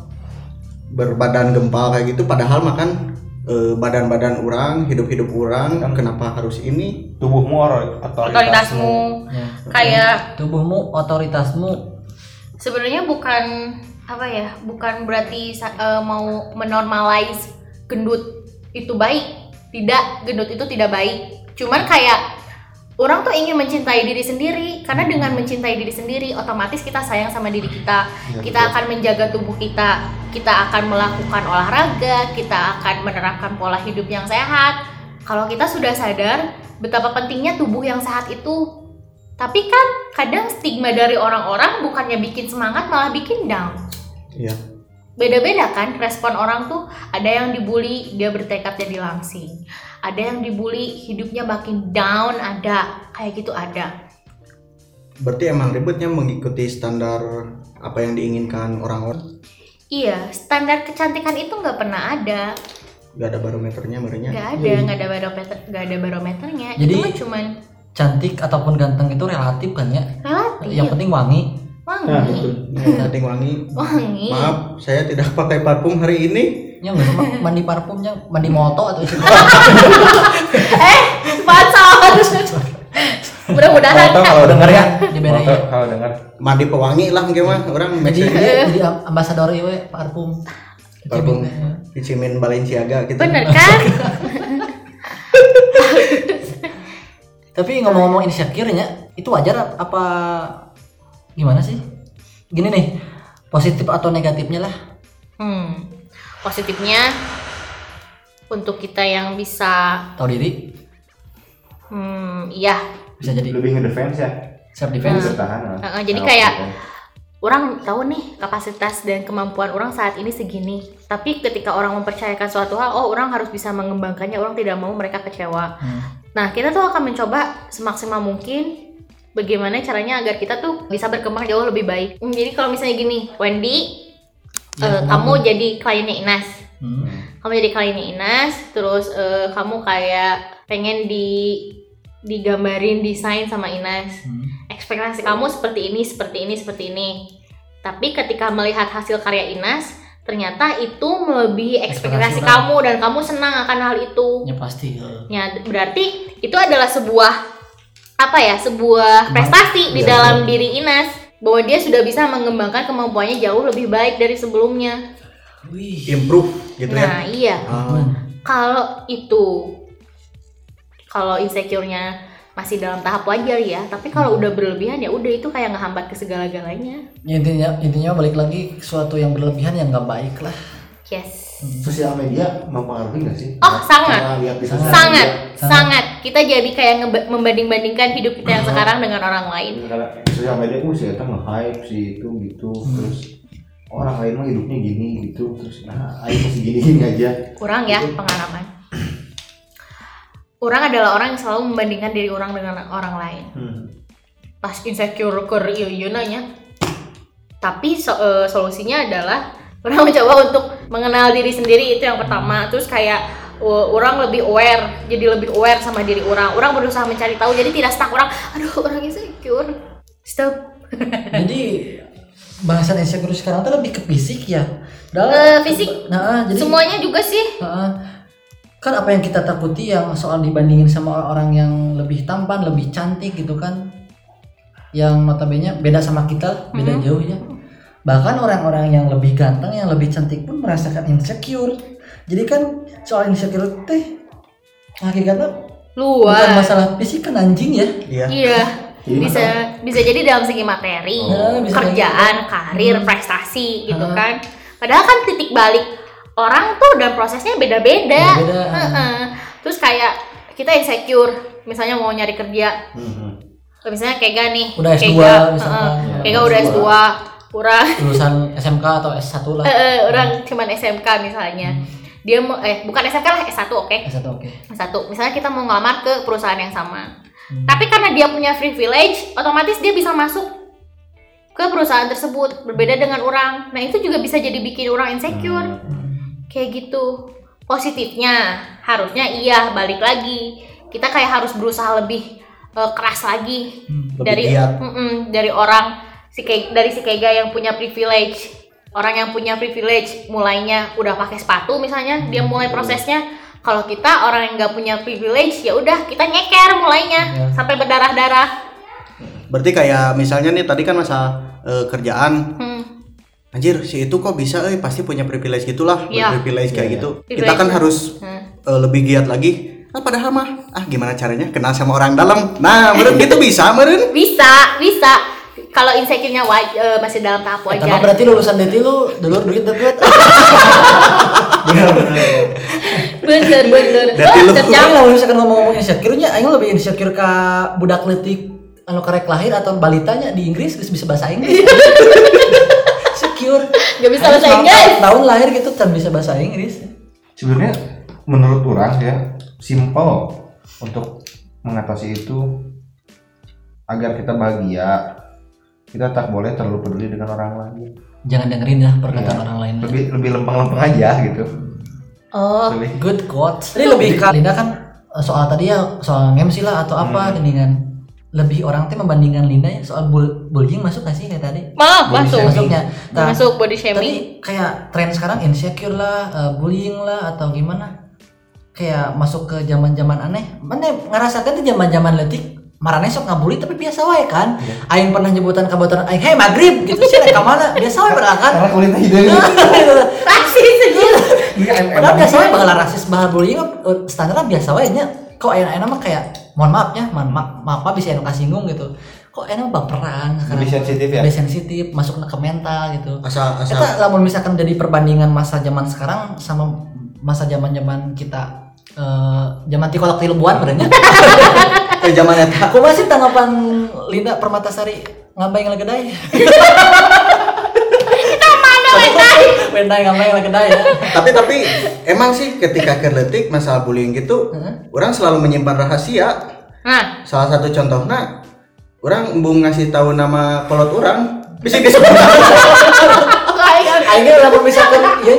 Speaker 3: berbadan gempal kayak gitu padahal makan badan-badan orang hidup-hidup orang
Speaker 4: Kan.
Speaker 3: kenapa harus ini
Speaker 4: Tubuhmu or- otoritasmu.
Speaker 1: otoritasmu
Speaker 2: ya.
Speaker 1: kayak
Speaker 2: tubuhmu otoritasmu
Speaker 1: sebenarnya bukan apa ya bukan berarti eh, mau menormalize gendut itu baik tidak gendut itu tidak baik cuman kayak orang tuh ingin mencintai diri sendiri. Karena dengan mencintai diri sendiri otomatis kita sayang sama diri kita.
Speaker 4: Ya,
Speaker 1: kita akan menjaga tubuh kita. Kita akan melakukan olahraga. Kita akan menerapkan pola hidup yang sehat. Kalau kita sudah sadar betapa pentingnya tubuh yang sehat itu. Tapi kan kadang stigma dari orang-orang bukannya bikin semangat malah bikin down.
Speaker 3: Ya
Speaker 1: beda-beda kan respon orang tuh ada yang dibully dia bertekad jadi langsing ada yang dibully hidupnya makin down ada. Kayak gitu ada.
Speaker 3: Berarti emang ribetnya mengikuti standar apa yang diinginkan orang-orang
Speaker 1: iya standar kecantikan itu nggak pernah ada.
Speaker 3: Gak ada barometernya merenya
Speaker 1: nggak ada nggak ada barometer nggak ada barometernya.
Speaker 2: Jadi-
Speaker 1: itu mah cuman
Speaker 2: cantik ataupun ganteng itu relatif kan ya?
Speaker 1: Relatif.
Speaker 2: Yang penting wangi
Speaker 4: Nah,
Speaker 1: wangi
Speaker 4: betul.
Speaker 3: yang penting wangi.
Speaker 1: Wangi.
Speaker 3: Maaf saya tidak pakai parfum hari ini.
Speaker 2: Ya nggak mandi parfumnya mandi moto atau isi
Speaker 1: eh sponsor mudah-mudahan.
Speaker 4: Foto kalau
Speaker 2: denger ya. dibedain
Speaker 4: Foto kalau denger.
Speaker 3: mandi pewangi lah mungkin mah orang
Speaker 2: jadi jadi ambasador iwe parfum.
Speaker 3: Parfum
Speaker 2: ya.
Speaker 3: Icimin Balenciaga gitu.
Speaker 1: Bener kan?
Speaker 2: Tapi ngomong-ngomong insecure nya itu wajar apa gimana sih gini nih positif atau negatifnya lah
Speaker 1: Hmm, positifnya untuk kita yang bisa,
Speaker 2: tahu diri
Speaker 1: hmm, iya,
Speaker 2: bisa jadi
Speaker 4: Lebih ngedefense ya.
Speaker 2: self defense
Speaker 1: Hmm.
Speaker 4: Bertahan. lah.
Speaker 1: Heeh, jadi
Speaker 4: Nah,
Speaker 1: kayak- orang tahu nih kapasitas dan kemampuan orang saat ini segini tapi ketika orang mempercayakan suatu hal oh orang harus bisa mengembangkannya orang tidak mau mereka kecewa
Speaker 2: Hmm.
Speaker 1: nah kita tuh akan mencoba semaksimal mungkin bagaimana caranya agar kita tuh bisa berkembang jauh lebih baik. Hmm, jadi kalau misalnya gini Wendy
Speaker 2: Ya,
Speaker 1: eh, kamu jadi kliennya Inas.
Speaker 2: Hmm.
Speaker 1: kamu jadi kliennya Inas terus eh, kamu kayak pengen di digambarin desain sama Inas.
Speaker 2: Hmm.
Speaker 1: ekspektasi kamu seperti ini seperti ini seperti ini. Tapi ketika melihat hasil karya Inas ternyata itu melebihi ekspektasi
Speaker 2: Ekspektasi
Speaker 1: kamu dan kamu senang akan hal itu.
Speaker 2: Ya pasti.
Speaker 1: ya berarti itu adalah sebuah apa ya sebuah prestasi di
Speaker 2: Iya,
Speaker 1: dalam diri Inas bahwa dia sudah bisa mengembangkan kemampuannya jauh lebih baik dari sebelumnya.
Speaker 2: Wih.
Speaker 3: improve gitu
Speaker 1: nah
Speaker 3: ya
Speaker 1: iya.
Speaker 3: Oh.
Speaker 1: kalau itu kalau insecure-nya masih dalam tahap wajar ya tapi kalau udah berlebihan ya udah itu kayak ngehambat ke segala-galanya.
Speaker 2: Ya, intinya intinya balik lagi sesuatu yang berlebihan yang nggak baik lah.
Speaker 1: Yes.
Speaker 4: Sosial media mempengaruhi nggak sih?
Speaker 1: Oh, sangat.
Speaker 4: Lihat di
Speaker 1: sangat
Speaker 4: media.
Speaker 1: sangat. Kita jadi kayak membanding-bandingkan hidup kita yang sekarang dengan orang lain.
Speaker 4: Karena di sosial media aku sih kan nge-hype sih itu gitu. Terus orang lain mah hidupnya gini gitu. Terus nah ayo masih gini gini aja.
Speaker 1: Kurang ya pengalaman. Orang adalah orang yang selalu membandingkan diri orang dengan orang lain.
Speaker 4: Hmm.
Speaker 1: pas insecure ke iya nanya tapi so- eh, solusinya adalah orang mencoba untuk mengenal diri sendiri itu yang pertama terus kayak uh, orang lebih aware jadi lebih aware sama diri orang orang berusaha mencari tahu jadi tidak stuck orang aduh orang insecure stop
Speaker 2: Jadi bahasan insecure sekarang tuh lebih ke fisik ya. Dalam
Speaker 1: Eh, fisik.
Speaker 2: Nah, jadi
Speaker 1: semuanya juga sih
Speaker 2: Heeh. kan apa yang kita takuti yang soal dibandingin sama orang yang lebih tampan, lebih cantik gitu kan. Yang notabene beda sama kita, beda
Speaker 1: Mhm.
Speaker 2: jauh ya. Bahkan orang-orang yang lebih ganteng, yang lebih cantik pun merasakan insecure. Jadi kan soal insecure teh hakikatnya bukan
Speaker 1: luar
Speaker 2: masalah fisik kan anjing ya.
Speaker 3: iya.
Speaker 1: Iya.
Speaker 4: Jadi
Speaker 1: bisa bisa jadi dalam segi materi
Speaker 2: Oh, bisa
Speaker 1: kerjaan
Speaker 2: kayak
Speaker 1: karir
Speaker 2: Hmm.
Speaker 1: prestasi gitu
Speaker 2: Ah.
Speaker 1: kan. Padahal kan titik balik orang tuh dan prosesnya beda-beda. Terus kayak kita insecure misalnya mau nyari kerja.
Speaker 4: Hmm.
Speaker 1: misalnya kayak gak nih
Speaker 2: Udah S2
Speaker 1: kayak gak,
Speaker 2: misalkan.
Speaker 1: heeh, kayak gak udah S2 kurang.
Speaker 2: Lulusan SMK atau S1 lah.
Speaker 1: eh, eh, orang cuman SMK misalnya. Dia mau eh bukan SMK lah S1 oke?
Speaker 2: S1 oke.
Speaker 1: S1 misalnya kita mau ngelamar ke perusahaan yang sama.
Speaker 2: Hmm.
Speaker 1: tapi karena dia punya privilege otomatis dia bisa masuk ke perusahaan tersebut. Berbeda dengan orang. Nah itu juga bisa jadi bikin orang insecure. Kayak gitu. Positifnya harusnya iya balik lagi. Kita kayak harus berusaha lebih eh, keras lagi
Speaker 2: Hmm.
Speaker 3: Lebih
Speaker 1: dari
Speaker 3: giat.
Speaker 1: Mm-mm, dari orang si Ke- dari si Kega yang punya privilege orang yang punya privilege mulainya udah pakai sepatu misalnya dia mulai prosesnya kalau kita orang yang nggak punya privilege ya udah kita nyeker mulainya
Speaker 2: Ya.
Speaker 1: sampai berdarah darah
Speaker 3: berarti kayak misalnya nih tadi kan masa eh, kerjaan
Speaker 1: hmm.
Speaker 3: anjir si itu kok bisa eh pasti punya privilege gitulah
Speaker 1: Iya.
Speaker 3: privilege kayak
Speaker 4: Iya,
Speaker 3: gitu
Speaker 1: Privilege.
Speaker 3: kita kan harus
Speaker 1: Hmm.
Speaker 3: eh, lebih giat lagi ah padahal mah ah gimana caranya kenal sama orang dalam nah meren gitu bisa meren
Speaker 1: bisa bisa kalau insecure-nya eh, masih dalam tahap
Speaker 2: Tapi
Speaker 1: wajar
Speaker 2: berarti lulusan DT lu dulur duit deket.
Speaker 1: bener bener
Speaker 3: lu-
Speaker 1: cerdas.
Speaker 2: Jangan lah misalkan ngomong-ngomong insecure nya aing lebih insecure ka budak letik anu karek lahir atau balitanya di Inggris geus bisa bahasa Inggris. secure.
Speaker 1: Nggak bisa bahasa Inggris.
Speaker 2: Tahun lahir gitu kan bisa bahasa Inggris.
Speaker 4: sebenarnya menurut orang ya simple untuk mengatasi itu agar kita bahagia kita tak boleh terlalu peduli dengan orang lain
Speaker 2: Jangan dengerin ya perkataan
Speaker 4: Iya.
Speaker 2: orang lain.
Speaker 4: lebih lebih lempeng-lempeng aja gitu
Speaker 1: oh
Speaker 4: lebih
Speaker 2: Good quotes. Jadi lebih ke Linda kan eh, soal tadi ya soal MC lah atau apa dengan lebih orang tuh membandingkan Linda ya soal bull, bullying masuk gak sih kayak tadi?
Speaker 1: maaf
Speaker 4: Body
Speaker 1: masuk
Speaker 4: shaming.
Speaker 2: Masuknya. Nah,
Speaker 1: masuk body shaming
Speaker 2: Tapi kayak tren sekarang insecure lah, eh, bullying lah atau gimana? Kayak masuk ke zaman-zaman aneh. Mana ngerasakan tuh zaman-zaman letik marane sok ngabully tapi biasa wae kan. Aing pernah nyebutan kabupaten aing, "Hei maghrib" gitu sih ka mana? Biasa wae berangkat.
Speaker 4: karena kulitnya hidung
Speaker 1: rasis aja
Speaker 2: Padahal biasa wae bakal rasis bahal bullying eh, standar biasa wae nya. Kok enak-enak mah kayak mohon maaf ya, mohon maaf, maaf apa bisa anu kasinggung gitu. Kok enak baperan.
Speaker 4: Lebih sensitif ya?
Speaker 2: Lebih sensitif, masuk ke mental gitu.
Speaker 3: asal asal
Speaker 2: Kita lamun misalkan jadi perbandingan masa zaman sekarang sama masa zaman zaman kita eh zaman tikolak tilebuan berarti.
Speaker 3: ke zaman eta.
Speaker 2: Aku masih tanggapan Linda Permatasari lah kedai ya.
Speaker 3: tapi tapi emang sih ketika kerletik masalah bullying gitu orang selalu menyimpan rahasia.
Speaker 1: Nah,
Speaker 3: salah satu contohnya orang embung ngasih tahu nama kolot orang bisa disebut.
Speaker 2: Aingnya lamun misalkan ieu nya eh,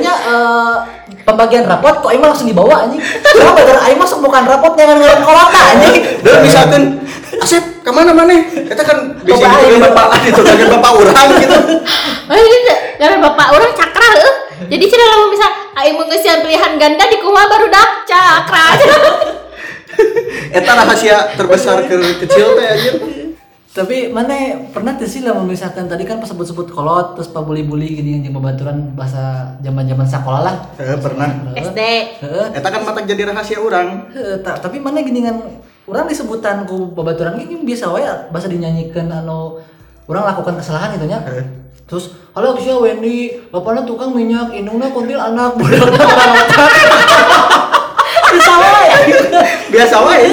Speaker 2: pembagian rapot kok aing langsung dibawa anjing. Karena bener aing masuk bukan rapot jangan ngarep kolotna anjing.
Speaker 3: dan misalkan Asep ke mana mana kita kan bisa gitu
Speaker 2: aja.
Speaker 3: bapak itu kan bapak orang gitu
Speaker 1: oh ini karena bapak orang cakra heuh. Jadi cina lamun bisa aing mau ngesian pilihan ganda di kumaha baru dak cakra.
Speaker 3: eta rahasia terbesar ke kecil teh anjir
Speaker 2: Tapi mana pernah tuh sih lah misalkan tadi kan pas sebut-sebut kolot terus pak bully-bully gini yang pembaturan bahasa zaman-zaman sekolah lah.
Speaker 3: Eh, pernah
Speaker 1: SD.
Speaker 2: Heeh.
Speaker 3: eta kan mata jadi rahasia orang
Speaker 2: Heuh, ta- tapi mana gini kan orang disebutan ku babaturan ini biasa wae bahasa dinyanyikan anu orang lakukan kesalahan gitu nya.
Speaker 3: Heeh.
Speaker 2: Terus, halo sia Wendy, bapaknya tukang minyak, indungnya kuntil anak, budaknya Bisa wae.
Speaker 3: biasa wae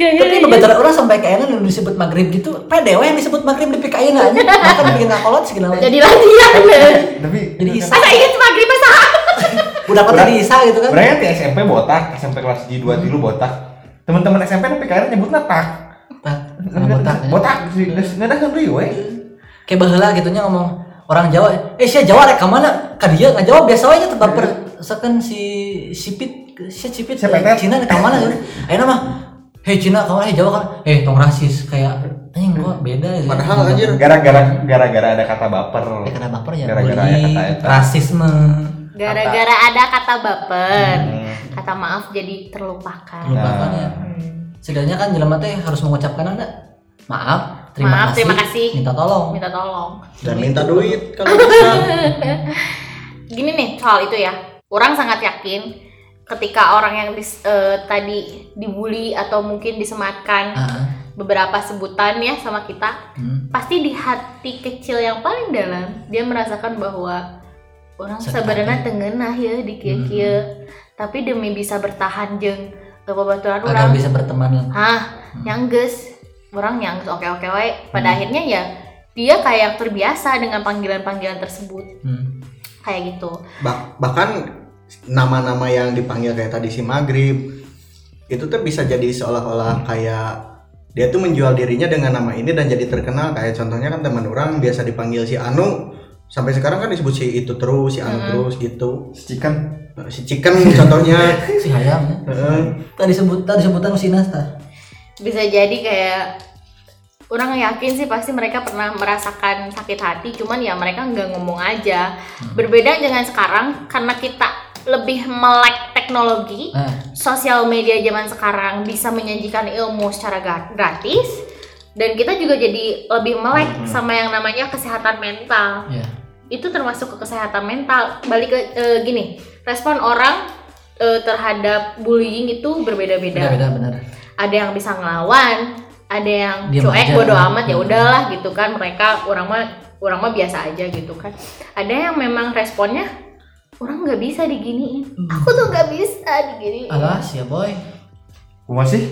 Speaker 3: ya
Speaker 2: Tapi babaturan orang sampai kayaknya yang disebut maghrib gitu, pede we yang disebut maghrib di PKI aja. Bahkan bikin ngakolot segala wae.
Speaker 1: Jadi latihan.
Speaker 4: Tapi
Speaker 2: Jadi isa.
Speaker 1: Masa inget maghrib masa?
Speaker 2: Udah apa tadi isa gitu kan.
Speaker 4: Berarti di SMP botak, SMP kelas G2 tilu botak. Teman-teman SMP tapi kayaknya nyebutnya tak.
Speaker 2: Botak. ya.
Speaker 4: Botak, nggak ada kan we.
Speaker 2: Kayak baheula gitu nya ngomong orang Jawa, eh sia Jawa rek ka mana? Ka dieu ngajawab biasa wae nya teu baper. Sekan si Sipit, si Sipit
Speaker 4: Si
Speaker 2: eh. Cina ka mana gitu. Ayeuna mah Hei Cina, kamu eh Jawa kan? Eh, tong rasis kayak anjing gua beda ya.
Speaker 3: Padahal, anjir.
Speaker 4: Gara-gara gara-gara ada kata baper.
Speaker 2: Ya karena baper ya
Speaker 4: Gara-gara
Speaker 2: bullying,
Speaker 4: kata eta.
Speaker 2: rasisme.
Speaker 1: Gara-gara ada kata baper.
Speaker 4: Hmm.
Speaker 1: Kata maaf jadi terlupakan.
Speaker 2: Lupakan ya.
Speaker 1: Hmm.
Speaker 2: Setidaknya kan jelema teh harus mengucapkan anda maaf, terima
Speaker 1: Maaf,
Speaker 2: kasih,
Speaker 1: terima kasih.
Speaker 2: minta tolong.
Speaker 1: Minta tolong.
Speaker 3: dan minta duit kalau bisa
Speaker 1: Gini nih soal itu ya. Orang sangat yakin ketika orang yang dis- eh, tadi dibully atau mungkin disematkan
Speaker 2: Ah,
Speaker 1: beberapa sebutan ya sama kita,
Speaker 2: hmm.
Speaker 1: pasti di hati kecil yang paling dalam dia merasakan bahwa orang sebenarnya tengenah ya di kieu kieu. Tapi demi bisa bertahan jeung babaturan
Speaker 2: agar
Speaker 1: orang,
Speaker 2: bisa berteman lah.
Speaker 1: hah, yang geus orang yang oke oke wae. Pada
Speaker 2: Hmm.
Speaker 1: akhirnya ya dia kayak yang terbiasa dengan panggilan-panggilan tersebut
Speaker 2: Hmm.
Speaker 1: kayak gitu.
Speaker 3: Bah- bahkan nama-nama yang dipanggil kayak tadi si maghrib itu tuh bisa jadi seolah-olah kayak dia tuh menjual dirinya dengan nama ini dan jadi terkenal kayak contohnya kan teman orang biasa dipanggil si Anu sampai sekarang kan disebut si itu terus si Anu
Speaker 1: Mm-mm.
Speaker 3: terus gitu
Speaker 4: Cikan.
Speaker 3: si Chicken contohnya
Speaker 2: Si hayam ya.
Speaker 3: Heeh.
Speaker 2: Tadi sebut tadi sebutan Usinas tah.
Speaker 1: Bisa jadi kayak orang yakin sih pasti mereka pernah merasakan sakit hati cuman ya mereka nggak ngomong aja berbeda dengan sekarang karena kita lebih melek teknologi
Speaker 2: Nah,
Speaker 1: sosial media zaman sekarang bisa menyajikan ilmu secara gra- gratis dan kita juga jadi lebih melek sama yang namanya kesehatan mental
Speaker 2: ya.
Speaker 1: itu termasuk ke kesehatan mental balik ke eh, gini respon orang eh, terhadap bullying itu berbeda-beda
Speaker 2: Beda-beda benar.
Speaker 1: ada yang bisa ngelawan ada yang
Speaker 2: Diam
Speaker 1: cuek
Speaker 2: aja.
Speaker 1: bodo amat ya
Speaker 2: Hmm.
Speaker 1: udahlah gitu kan mereka orang mah orang mah biasa aja gitu kan ada yang memang responnya orang nggak bisa diginiin. Aku tuh nggak bisa diginiin.
Speaker 2: Alah, sia boy.
Speaker 4: Kumaha sih?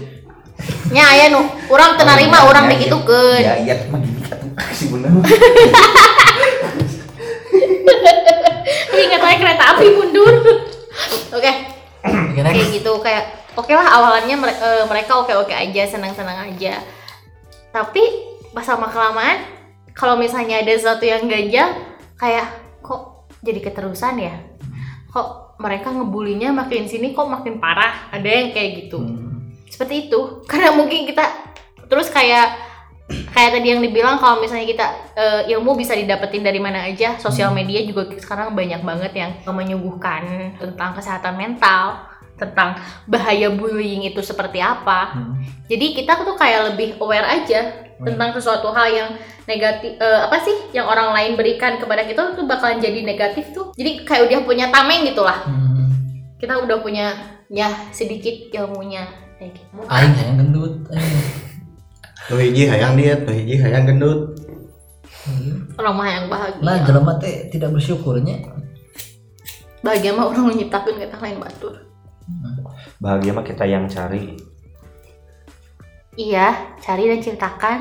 Speaker 1: nya aya nu. Orang tenarima
Speaker 4: Oh,
Speaker 1: orang
Speaker 4: iya,
Speaker 1: begitu
Speaker 4: iya.
Speaker 1: ke
Speaker 4: Ya iya mah gini kan. Kasih bener.
Speaker 1: ingat aja kereta api mundur. Oke.
Speaker 2: Oke,
Speaker 1: kayak gitu kayak oke lah awalannya mere- eh, mereka oke oke aja senang senang aja. Tapi pas lama kelamaan kalau misalnya ada sesuatu yang ganjal kayak kok jadi keterusan ya kok mereka ngebulinya makin sini kok makin parah ada yang kayak gitu.
Speaker 2: Hmm.
Speaker 1: seperti itu. Karena mungkin kita terus kayak kayak tadi yang dibilang kalau misalnya kita eh, ilmu bisa didapetin dari mana aja sosial media juga sekarang banyak banget yang menyuguhkan tentang kesehatan mental tentang bahaya bullying itu seperti apa.
Speaker 2: Hmm.
Speaker 1: jadi kita tuh kayak lebih aware aja tentang sesuatu hal yang negatif eh, apa sih yang orang lain berikan kepada kita tuh bakalan jadi negatif tuh. Jadi kayak udah punya tameng gitulah.
Speaker 2: Hmm.
Speaker 1: kita udah punya ya sedikit ilmunya. Kayak gitu.
Speaker 2: Aing hayang gendut.
Speaker 3: Tuh hiji hayang diet tuh hiji hayang gendut.
Speaker 1: Orang mah yang bahagia.
Speaker 2: Nah, jelema teh tidak bersyukurnya.
Speaker 1: bahagia mah orang menciptakan kata lain batur.
Speaker 4: Bahagia mah kita yang cari.
Speaker 1: Iya cari dan ciptakan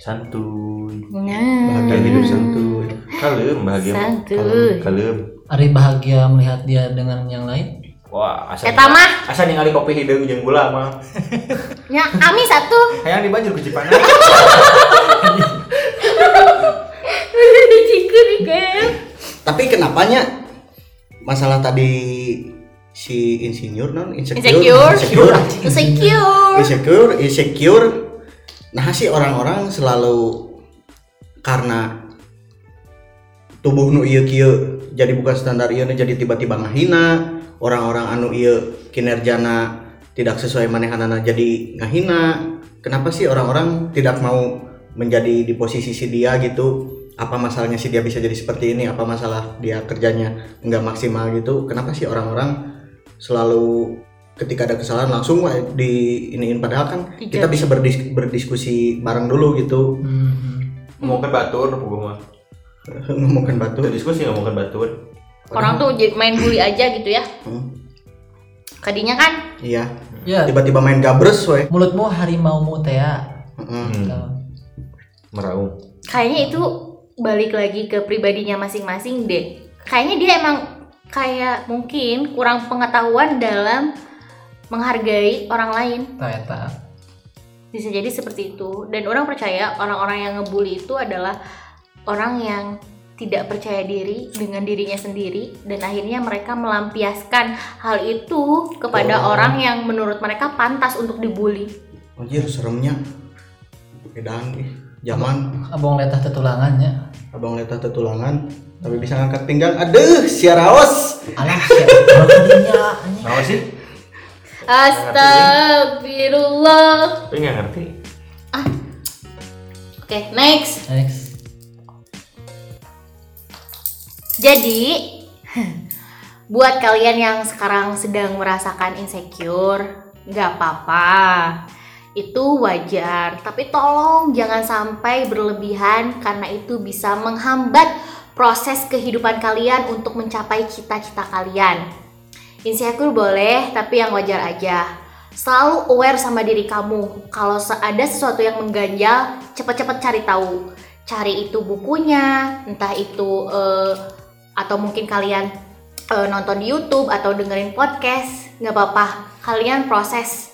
Speaker 5: santuy.
Speaker 1: Nah,
Speaker 3: bahagia hidup santuy.
Speaker 5: Kalem bahagia
Speaker 1: santuy.
Speaker 5: kalem
Speaker 2: Ari bahagia melihat dia dengan yang lain?
Speaker 5: Wah asa
Speaker 1: Eta mah.
Speaker 5: asa ningali kopi hideung jeung gula mah.
Speaker 1: Nya ami satu.
Speaker 5: hayang di Cipanai
Speaker 1: Cikun kan.
Speaker 3: tapi kenapanya? Masalah tadi si insinyur non?
Speaker 1: Insecure.
Speaker 3: insecure.
Speaker 1: Insecure.
Speaker 3: insecure. Insecure nah sih orang-orang selalu karena tubuh nu iya kieu jadi bukan standar iya jadi tiba-tiba ngahina. Orang-orang anu iya kinerjana tidak sesuai manehanana jadi ngahina. Kenapa sih orang-orang tidak mau menjadi di posisi si dia gitu? Apa masalahnya sih dia bisa jadi seperti ini? Apa masalah dia kerjanya nggak maksimal gitu? Kenapa sih orang-orang selalu ketika ada kesalahan langsung wah, di iniin padahal kan kita bisa berdis- berdiskusi bareng dulu gitu.
Speaker 2: Hmm.
Speaker 5: ngomongin batur puguh mah
Speaker 3: ngomongin batu
Speaker 5: Tuh diskusi ngomongin batur.
Speaker 1: Orang tuh jadi main bully aja gitu ya.
Speaker 3: Hmm,
Speaker 1: Kadinya kan?
Speaker 3: Iya.
Speaker 2: Ya.
Speaker 3: Tiba-tiba main gabres we
Speaker 2: mulutmu harimaumu teh ya
Speaker 3: Heeh.
Speaker 5: hmm. meraung.
Speaker 1: Kayaknya itu balik lagi ke pribadinya masing-masing deh. Kayaknya dia emang kayak mungkin kurang pengetahuan dalam menghargai orang lain.
Speaker 2: Eta.
Speaker 1: Bisa jadi seperti itu. Dan orang percaya orang-orang yang ngebully itu adalah orang yang tidak percaya diri dengan dirinya sendiri dan akhirnya mereka melampiaskan hal itu kepada
Speaker 3: Oh.
Speaker 1: orang yang menurut mereka pantas untuk dibully.
Speaker 3: anjir seremnya bedaan ih zaman
Speaker 2: Abang letah tetulangannya.
Speaker 3: abang letah tetulangan tapi bisa ngangkat pinggang aduh siaraos
Speaker 2: Alah siapa
Speaker 5: sih?
Speaker 1: Astagfirullah.
Speaker 5: Tapi nggak ngerti.
Speaker 1: Oke, next.
Speaker 2: Next.
Speaker 1: Jadi, buat kalian yang sekarang sedang merasakan insecure, nggak apa-apa. Itu wajar, tapi tolong jangan sampai berlebihan karena itu bisa menghambat proses kehidupan kalian untuk mencapai cita-cita kalian. Insecure boleh, tapi yang wajar aja. Selalu aware sama diri kamu. Kalau ada sesuatu yang mengganjal, cepat-cepat cari tahu. Cari itu bukunya, entah itu eh, atau mungkin kalian eh, nonton di YouTube atau dengerin podcast, nggak apa-apa. Kalian proses.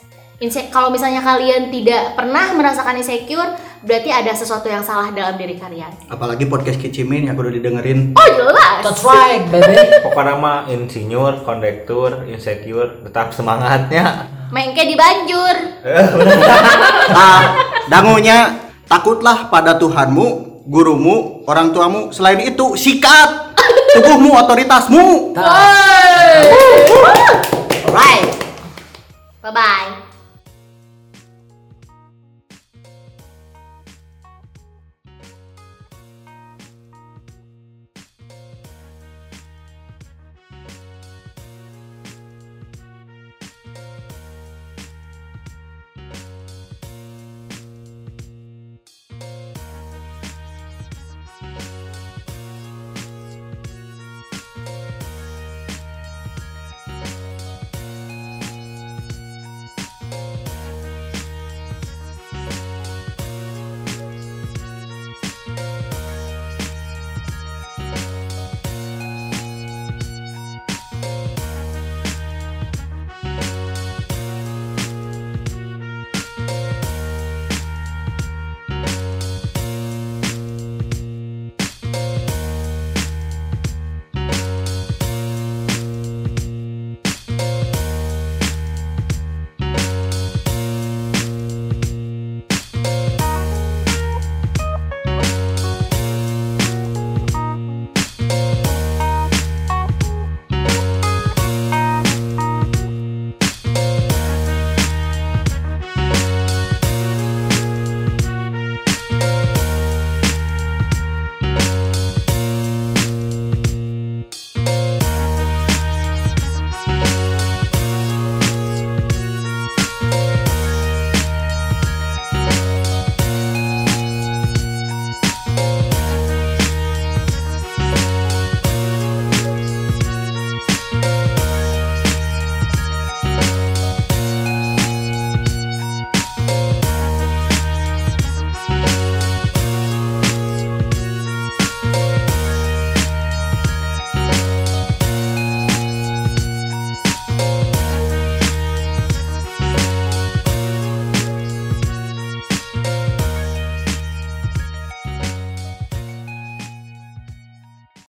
Speaker 1: Inse- kalau misalnya kalian tidak pernah merasakan insecure, berarti ada sesuatu yang salah dalam diri kalian.
Speaker 3: apalagi podcast kicimin yang udah didengerin
Speaker 1: Oh jelas.
Speaker 2: That's right, baby.
Speaker 5: Pokoknya mah insinyur, kondektur, insecure, tetap semangatnya.
Speaker 1: Mengke dibanjur.
Speaker 3: ah dangunya takutlah pada Tuhanmu gurumu orang tuamu selain itu sikat tubuhmu otoritasmu
Speaker 2: Tah.
Speaker 1: Alright.